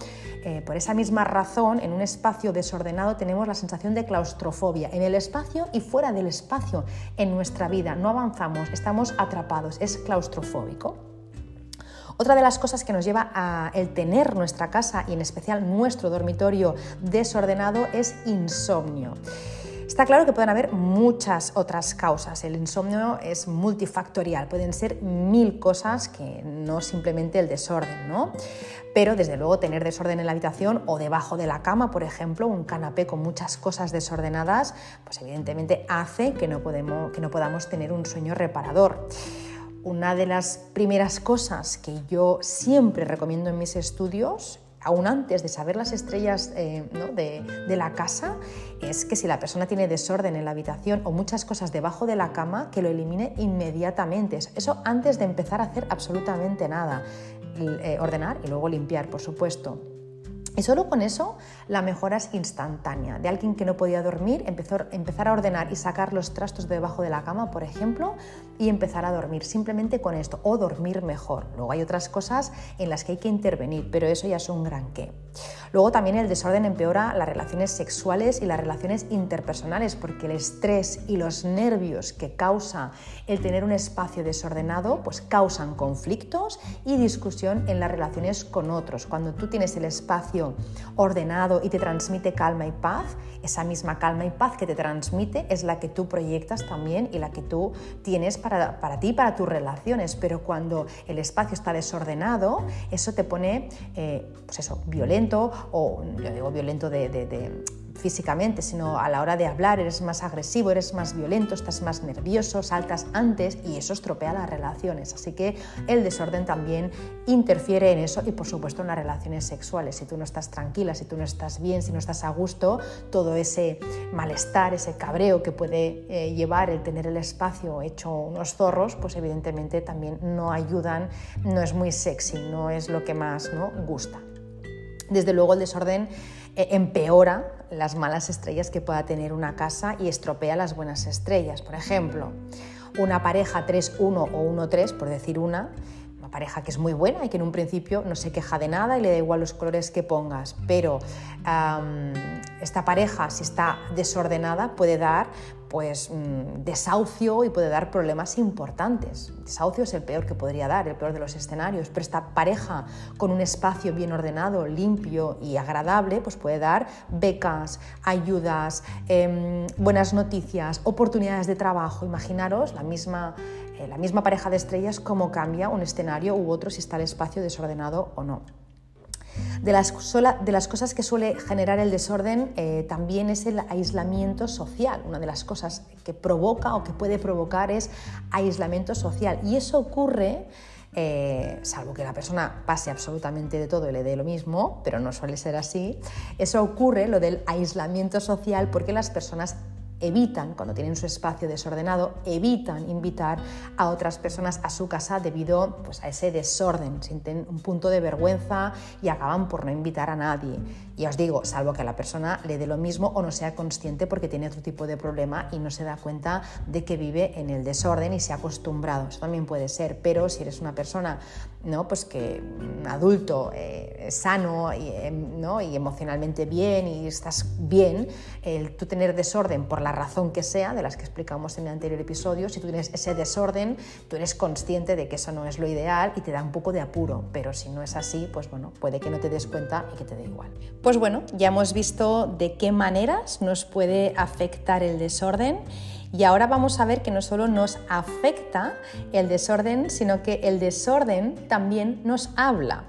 eh, por esa misma razón, en un espacio desordenado tenemos la sensación de claustrofobia, en el espacio y fuera del espacio en nuestra vida. No avanzamos, estamos atrapados, es claustrofóbico. Otra de las cosas que nos lleva a el tener nuestra casa y en especial nuestro dormitorio desordenado es insomnio. Está claro que pueden haber muchas otras causas. El insomnio es multifactorial, pueden ser mil cosas que no simplemente el desorden, ¿no? Pero desde luego tener desorden en la habitación o debajo de la cama, por ejemplo, un canapé con muchas cosas desordenadas, pues evidentemente hace que no, que no podamos tener un sueño reparador una de las primeras cosas que yo siempre recomiendo en mis estudios aún antes de saber las estrellas eh, de, la casa, es que si la persona tiene desorden en la habitación o muchas cosas debajo de la cama, que lo elimine inmediatamente. Eso antes de empezar a hacer absolutamente nada. Eh, ordenar y luego limpiar, por supuesto. Y solo con eso la mejora es instantánea. De alguien que no podía dormir, empezó, empezar a ordenar y sacar los trastos de debajo de la cama, por ejemplo, y empezar a dormir simplemente con esto, o dormir mejor. Luego hay otras cosas en las que hay que intervenir, pero eso ya es un gran qué. Luego también el desorden empeora las relaciones sexuales y las relaciones interpersonales, porque el estrés y los nervios que causa el tener un espacio desordenado, pues causan conflictos y discusión en las relaciones con otros. Cuando tú tienes el espacio ordenado y te transmite calma y paz, esa misma calma y paz que te transmite es la que tú proyectas también y la que tú tienes para, para ti, para tus relaciones. Pero cuando el espacio está desordenado, eso te pone, eh, pues eso, violento o, yo digo violento de físicamente, sino a la hora de hablar eres más agresivo, eres más violento, estás más nervioso, saltas antes y eso estropea las relaciones. Así que el desorden también interfiere en eso y por supuesto en las relaciones sexuales. Si tú no estás tranquila, si tú no estás bien, si no estás a gusto, todo ese malestar, ese cabreo que puede eh, llevar el tener el espacio hecho unos zorros, pues evidentemente también no ayudan, no es muy sexy, no es lo que más ¿no? gusta. Desde luego el desorden eh, empeora las malas estrellas que pueda tener una casa y estropea las buenas estrellas. Por ejemplo, una pareja 3-1 o 1-3, por decir una, una pareja que es muy buena y que en un principio no se queja de nada y le da igual los colores que pongas, pero esta pareja, si está desordenada, puede dar pues mm, desahucio y puede dar problemas importantes. Desahucio es el peor que podría dar, el peor de los escenarios, pero esta pareja con un espacio bien ordenado, limpio y agradable, pues puede dar becas, ayudas, em, buenas noticias, oportunidades de trabajo. Imaginaros la misma, eh, la misma pareja de estrellas, cómo cambia un escenario u otro si está el espacio desordenado o no. De las, cosas que suele generar el desorden eh, también es el aislamiento social. Una de las cosas que provoca o que puede provocar es aislamiento social. Y eso ocurre, eh, salvo que la persona pase absolutamente de todo y le dé lo mismo, pero no suele ser así, eso ocurre, lo del aislamiento social, porque las personas evitan, cuando tienen su espacio desordenado, evitan invitar a otras personas a su casa debido pues, a ese desorden, sienten un punto de vergüenza y acaban por no invitar a nadie. Y os digo, salvo que a la persona le dé lo mismo o no sea consciente porque tiene otro tipo de problema y no se da cuenta de que vive en el desorden y se ha acostumbrado. Eso también puede ser, pero si eres una persona ¿no? pues que adulto eh, sano y, em, ¿no? y emocionalmente bien y estás bien, tú tener desorden por la razón que sea, de las que explicamos en el anterior episodio, si tú tienes ese desorden, tú eres consciente de que eso no es lo ideal y te da un poco de apuro, pero si no es así, pues bueno, puede que no te des cuenta y que te dé igual. Pues bueno, ya hemos visto de qué maneras nos puede afectar el desorden. Y ahora vamos a ver que no solo nos afecta el desorden, sino que el desorden también nos habla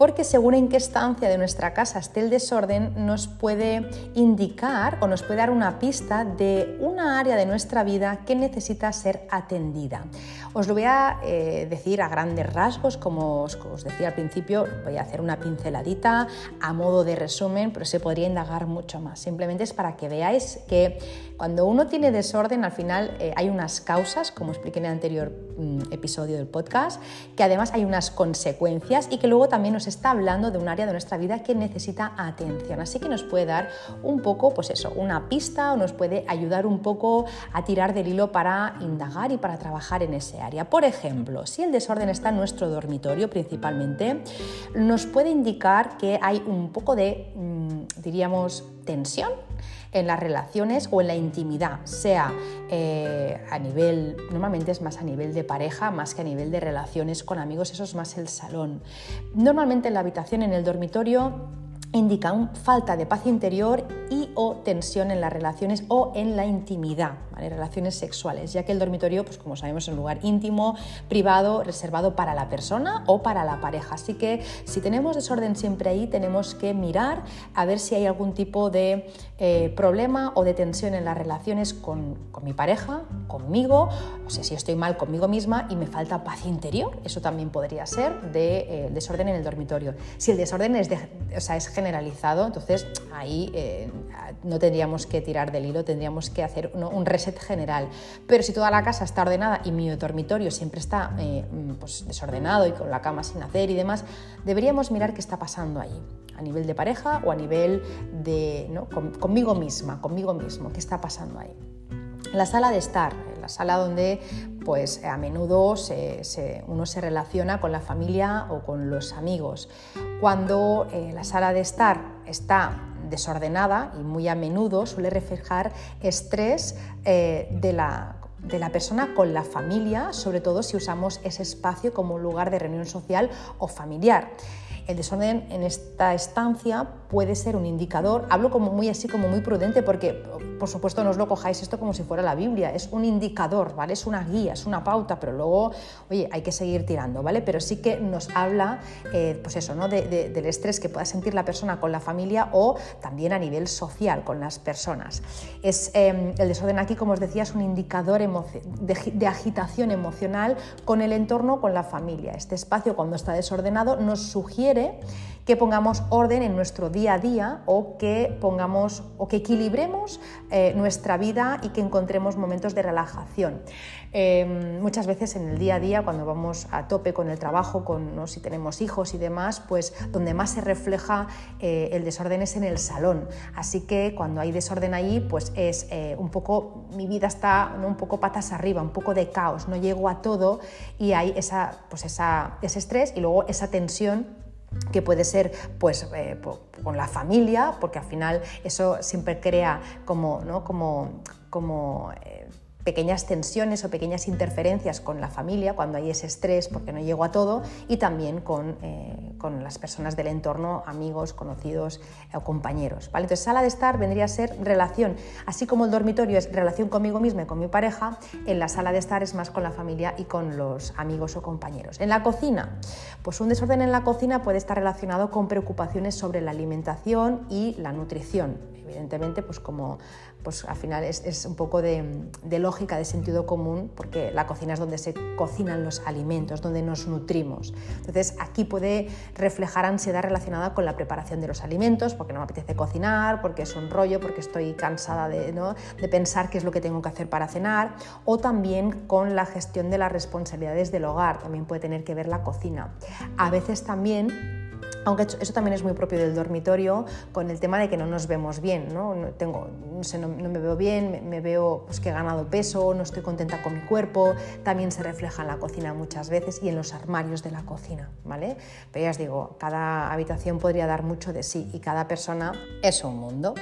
porque según en qué estancia de nuestra casa esté el desorden, nos puede indicar o nos puede dar una pista de una área de nuestra vida que necesita ser atendida. Os lo voy a eh, decir a grandes rasgos, como os, decía al principio, voy a hacer una pinceladita a modo de resumen, pero se podría indagar mucho más. Simplemente es para que veáis que cuando uno tiene desorden, al final eh, hay unas causas, como expliqué en el anterior mm, episodio del podcast, que además hay unas consecuencias y que luego también nos está hablando de un área de nuestra vida que necesita atención. Así que nos puede dar un poco, pues eso, una pista o nos puede ayudar un poco a tirar del hilo para indagar y para trabajar en ese Por ejemplo, si el desorden está en nuestro dormitorio principalmente, nos puede indicar que hay un poco de, mm, diríamos, tensión en las relaciones o en la intimidad, sea eh, a nivel, normalmente es más a nivel de pareja, más que a nivel de relaciones con amigos, eso es más el salón. Normalmente en la habitación, en el dormitorio, indica falta de paz interior y o tensión en las relaciones o en la intimidad. Relaciones sexuales, ya que el dormitorio, pues como sabemos, es un lugar íntimo, privado, reservado para la persona o para la pareja. Así que si tenemos desorden siempre ahí, tenemos que mirar a ver si hay algún tipo de eh, problema o de tensión en las relaciones con, mi pareja, conmigo, o sea, si estoy mal conmigo misma y me falta paz interior, eso también podría ser de eh, desorden en el dormitorio. Si el desorden es, es generalizado, entonces ahí eh, no tendríamos que tirar del hilo, tendríamos que hacer un reset general. Pero si toda la casa está ordenada y mi dormitorio siempre está pues, desordenado y con la cama sin hacer y demás, deberíamos mirar qué está pasando ahí a nivel de pareja o a nivel de conmigo misma, conmigo mismo, qué está pasando ahí. La sala de estar, la sala donde pues a menudo uno se relaciona con la familia o con los amigos. Cuando eh, la sala de estar está desordenada y muy a menudo suele reflejar estrés eh, de la de la persona con la familia, sobre todo si usamos ese espacio como lugar de reunión social o familiar. El desorden en esta estancia puede ser un indicador, hablo como muy así, como muy prudente, porque por supuesto no os lo cojáis esto como si fuera la Biblia, es un indicador, ¿vale? Es una guía, es una pauta, pero luego, oye, hay que seguir tirando, ¿vale? Pero sí que nos habla, eh, pues eso, ¿no? del estrés que pueda sentir la persona con la familia o también a nivel social con las personas. Es, em, el desorden aquí, como os decía, es un indicador de, de agitación emocional con el entorno, con la familia. Este espacio, cuando está desordenado, nos sugiere que pongamos orden en nuestro día a día o que pongamos o que equilibremos eh, nuestra vida y que encontremos momentos de relajación. Em, muchas veces en el día a día, cuando vamos a tope con el trabajo, con, si tenemos hijos y demás, pues donde más se refleja eh, el desorden es en el salón. Así que cuando hay desorden ahí, pues es eh, un poco, mi vida está un poco patas arriba, un poco de caos, no llego a todo y hay esa, pues esa, ese estrés y luego esa tensión que puede ser pues, eh, con la familia, porque al final eso siempre crea como, ¿no? como, como eh, pequeñas tensiones o pequeñas interferencias con la familia cuando hay ese estrés porque no llego a todo y también con, eh, con las personas del entorno, amigos, conocidos o compañeros. Entonces, sala de estar vendría a ser relación, así como el dormitorio es relación conmigo misma y con mi pareja, en la sala de estar es más con la familia y con los amigos o compañeros. En la cocina, pues un desorden en la cocina puede estar relacionado con preocupaciones sobre la alimentación y la nutrición. Evidentemente, pues como pues al final es, un poco de, lógica, de sentido común, porque la cocina es donde se cocinan los alimentos, donde nos nutrimos. Entonces aquí puede reflejar ansiedad relacionada con la preparación de los alimentos, porque no me apetece cocinar, porque es un rollo, porque estoy cansada de, de pensar qué es lo que tengo que hacer para cenar, o también con la gestión de las responsabilidades del hogar, también puede tener que ver la cocina. A veces también aunque eso también es muy propio del dormitorio, con el tema de que no nos vemos bien, ¿no? Tengo, no, me veo bien, me, veo pues, que he ganado peso, no estoy contenta con mi cuerpo, también se refleja en la cocina muchas veces y en los armarios de la cocina, ¿vale? Pero ya os digo, cada habitación podría dar mucho de sí y cada persona es un mundo.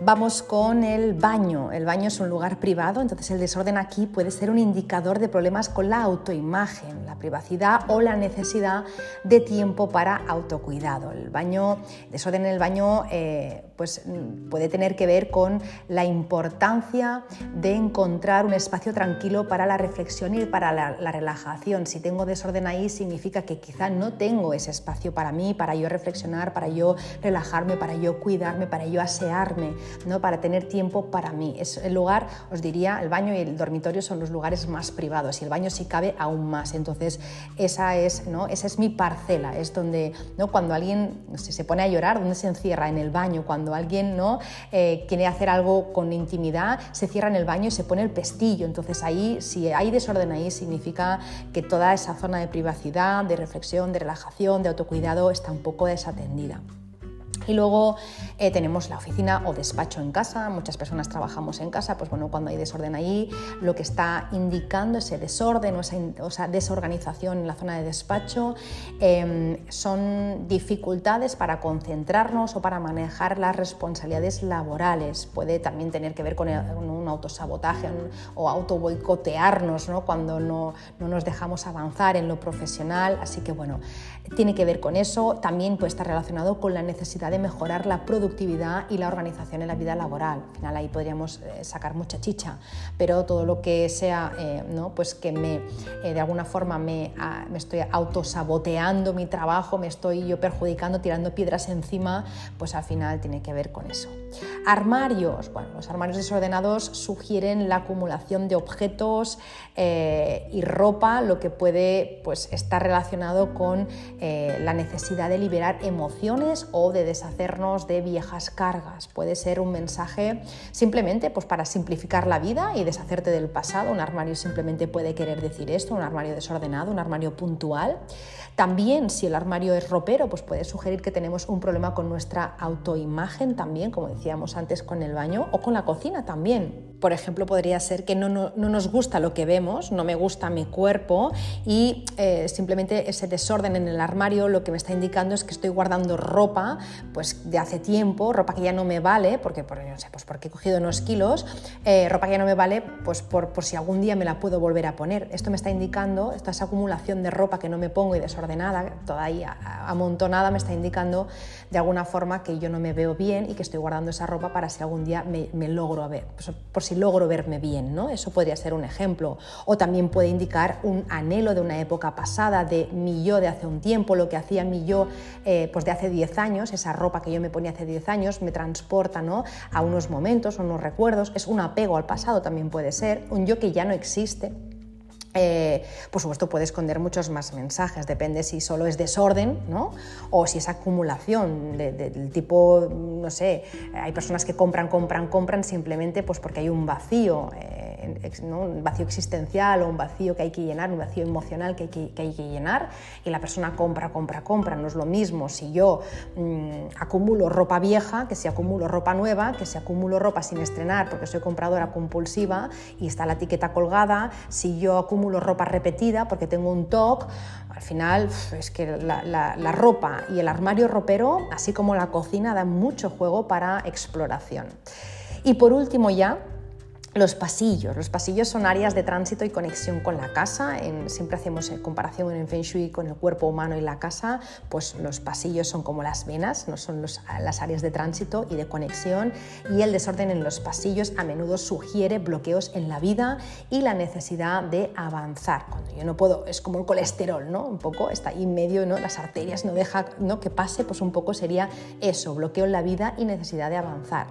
Vamos con el baño. El baño es un lugar privado, entonces el desorden aquí puede ser un indicador de problemas con la autoimagen, la privacidad o la necesidad de tiempo para autocuidar cuidado. El baño, desorden en el baño eh, pues, puede tener que ver con la importancia de encontrar un espacio tranquilo para la reflexión y para la, relajación. Si tengo desorden ahí significa que quizá no tengo ese espacio para mí, para yo reflexionar, para yo relajarme, para yo cuidarme, para yo asearme, ¿no? para tener tiempo para mí. Es el lugar, os diría, el baño y el dormitorio son los lugares más privados y el baño si cabe aún más. Entonces esa es, ¿no? esa es mi parcela, es donde ¿no? Cuando alguien se pone a llorar, donde se encierra? En el baño. Cuando alguien ¿no? Eh, quiere hacer algo con intimidad, se cierra en el baño y se pone el pestillo. Entonces ahí, si hay desorden ahí, significa que toda esa zona de privacidad, de reflexión, de relajación, de autocuidado está un poco desatendida. Y luego eh, tenemos la oficina o despacho en casa, muchas personas trabajamos en casa, pues bueno, cuando hay desorden ahí, lo que está indicando ese desorden o esa, desorganización en la zona de despacho em, son dificultades para concentrarnos o para manejar las responsabilidades laborales. Puede también tener que ver con, un autosabotaje o auto boicotearnos ¿no? cuando no, no nos dejamos avanzar en lo profesional, así que bueno, tiene que ver con eso, también puede estar relacionado con la necesidad de mejorar la productividad y la organización en la vida laboral. Al final ahí podríamos eh, sacar mucha chicha, pero todo lo que sea, eh, ¿no? pues que me, de alguna forma me, ah, me estoy autosaboteando mi trabajo, me estoy yo perjudicando, tirando piedras encima, pues al final tiene que ver con eso. Armarios. Bueno, los armarios desordenados sugieren la acumulación de objetos y ropa, lo que puede pues, estar relacionado con la necesidad de liberar emociones o de deshacernos de viejas cargas. Puede ser un mensaje simplemente pues, para simplificar la vida y deshacerte del pasado. Un armario simplemente puede querer decir esto, un armario desordenado, un armario puntual. También si el armario es ropero, pues puede sugerir que tenemos un problema con nuestra autoimagen también, como decíamos antes con el baño, o con la cocina también. Por ejemplo, podría ser que no, nos gusta lo que vemos, no me gusta mi cuerpo y eh, simplemente ese desorden en el armario lo que me está indicando es que estoy guardando ropa pues, de hace tiempo, ropa que ya no me vale, porque, por, no sé, pues porque he cogido unos kilos, eh, ropa que ya no me vale pues por, por, si algún día me la puedo volver a poner. Esto me está indicando, esta esa acumulación de ropa que no me pongo y desordenada, toda ahí amontonada, me está indicando de alguna forma que yo no me veo bien y que estoy guardando esa ropa para si algún día me, logro ver, pues, por si logro verme bien, ¿no? Eso podría ser un ejemplo. O también puede indicar un anhelo de una época pasada, de mi yo de hace un tiempo, lo que hacía mi yo eh, pues de hace 10 años, esa ropa que yo me ponía hace 10 años, me transporta ¿no? a unos momentos, a unos recuerdos, es un apego al pasado también puede ser, un yo que ya no existe eh, por supuesto puede esconder muchos más mensajes, depende si solo es desorden ¿no? o si es acumulación del tipo, no sé, hay personas que compran, compran, compran simplemente pues porque hay un vacío. Eh, un vacío existencial o un vacío que hay que llenar, un vacío emocional que hay que, llenar y la persona compra, compra, compra. No es lo mismo si yo mm, acumulo ropa vieja que si acumulo ropa nueva, que si acumulo ropa sin estrenar porque soy compradora compulsiva y está la etiqueta colgada, si yo acumulo ropa repetida porque tengo un TOC, al final es que la, la ropa y el armario ropero, así como la cocina, dan mucho juego para exploración. Y por último ya, los pasillos. Los pasillos son áreas de tránsito y conexión con la casa. siempre hacemos eh, comparación en Feng Shui con el cuerpo humano y la casa. Pues los pasillos son como las venas, no son las áreas de tránsito y de conexión. Y el desorden en los pasillos a menudo sugiere bloqueos en la vida y la necesidad de avanzar. Cuando yo no puedo, es como el colesterol, ¿no? Un poco está ahí en medio, ¿no? Las arterias no deja ¿no? que pase, pues un poco sería eso, bloqueo en la vida y necesidad de avanzar.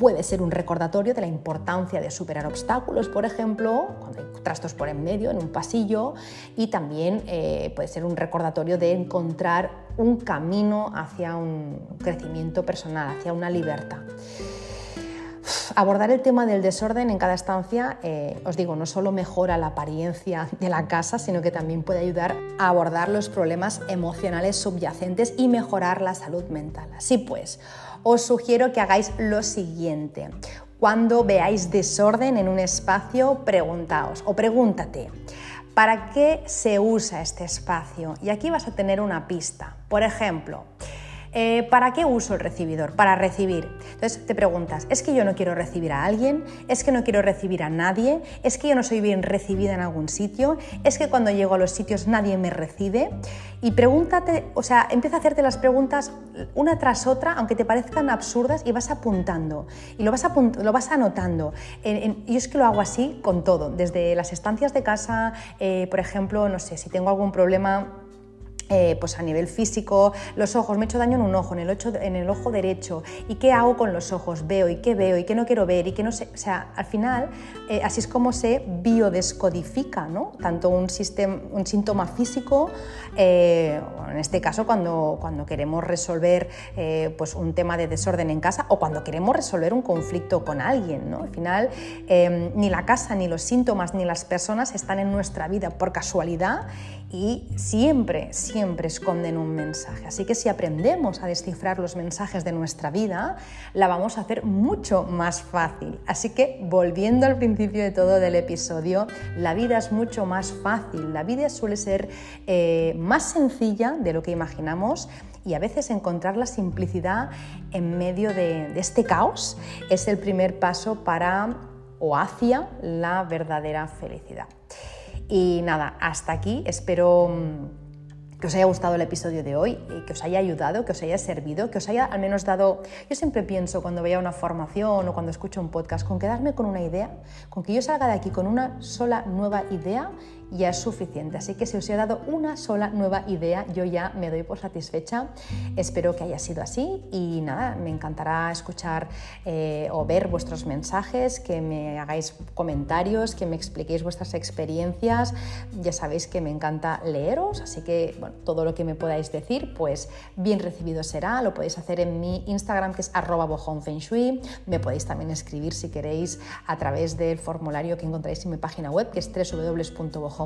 Puede ser un recordatorio de la importancia de superar obstáculos, por ejemplo, cuando hay trastos por en medio, en un pasillo, y también eh, puede ser un recordatorio de encontrar un camino hacia un crecimiento personal, hacia una libertad. Abordar el tema del desorden en cada estancia, eh, os digo, no solo mejora la apariencia de la casa, sino que también puede ayudar a abordar los problemas emocionales subyacentes y mejorar la salud mental. Así pues, os sugiero que hagáis lo siguiente. Cuando veáis desorden en un espacio, preguntaos o pregúntate, ¿para qué se usa este espacio? Y aquí vas a tener una pista. Por ejemplo, eh, ¿Para qué uso el recibidor? Para recibir. Entonces te preguntas, ¿es que yo no quiero recibir a alguien? ¿Es que no quiero recibir a nadie? ¿Es que yo no soy bien recibida en algún sitio? ¿Es que cuando llego a los sitios nadie me recibe? Y pregúntate, o sea, empieza a hacerte las preguntas una tras otra, aunque te parezcan absurdas, y vas apuntando. Y lo vas, anotando. y es que lo hago así con todo, desde las estancias de casa, eh, por ejemplo, no sé, si tengo algún problema eh, pues a nivel físico, los ojos, me he hecho daño en un ojo, en el, en el ojo derecho, ¿y qué hago con los ojos? Veo y qué veo y qué no quiero ver y qué no sé, o sea, al final eh, así es como se biodescodifica, ¿no? Tanto un, un síntoma físico, eh, en este caso cuando, cuando queremos resolver pues un tema de desorden en casa o cuando queremos resolver un conflicto con alguien, ¿no? Al final ni la casa, ni los síntomas, ni las personas están en nuestra vida por casualidad y siempre, siempre esconden un mensaje. Así que si aprendemos a descifrar los mensajes de nuestra vida, la vamos a hacer mucho más fácil. Así que volviendo al principio de todo del episodio, la vida es mucho más fácil, la vida suele ser eh, más sencilla de lo que imaginamos y a veces encontrar la simplicidad en medio de este caos es el primer paso para o hacia la verdadera felicidad. Y nada, hasta aquí. Espero mm, que os haya gustado el episodio de hoy, que os haya ayudado, que os haya servido, que os haya al menos dado... Yo siempre pienso cuando veía una formación o cuando escucho un podcast, con quedarme con una idea, con que yo salga de aquí con una sola nueva idea ya es suficiente. Así que si os he dado una sola nueva idea, yo ya me doy por satisfecha. Espero que haya sido así y nada, me encantará escuchar eh, o ver vuestros mensajes, que me hagáis comentarios, que me expliquéis vuestras experiencias. Ya sabéis que me encanta leeros, así que todo lo que me podáis decir, pues bien recibido será. Lo podéis hacer en mi Instagram, que es arroba bojonfengshui. Me podéis también escribir si queréis a través del formulario que encontráis en mi página web, que es www.bojón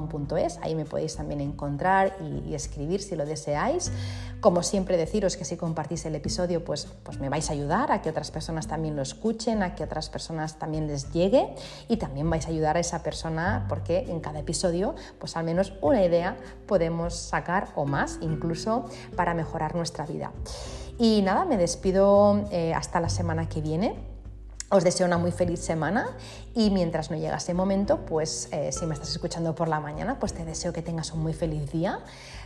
ahí me podéis también encontrar y, escribir si lo deseáis. Como siempre deciros que si compartís el episodio, pues, pues me vais a ayudar a que otras personas también lo escuchen, a que otras personas también les llegue y también vais a ayudar a esa persona porque en cada episodio, pues al menos una idea podemos sacar o más, incluso para mejorar nuestra vida. Y nada, me despido eh, hasta la semana que viene. Os deseo una muy feliz semana y mientras no llega ese momento, pues eh, si me estás escuchando por la mañana, pues te deseo que tengas un muy feliz día.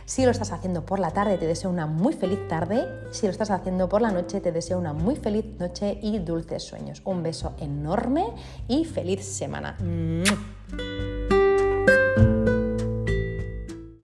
Si lo estás haciendo por la tarde, te deseo una muy feliz tarde. Si lo estás haciendo por la noche, te deseo una muy feliz noche y dulces sueños. Un beso enorme y feliz semana.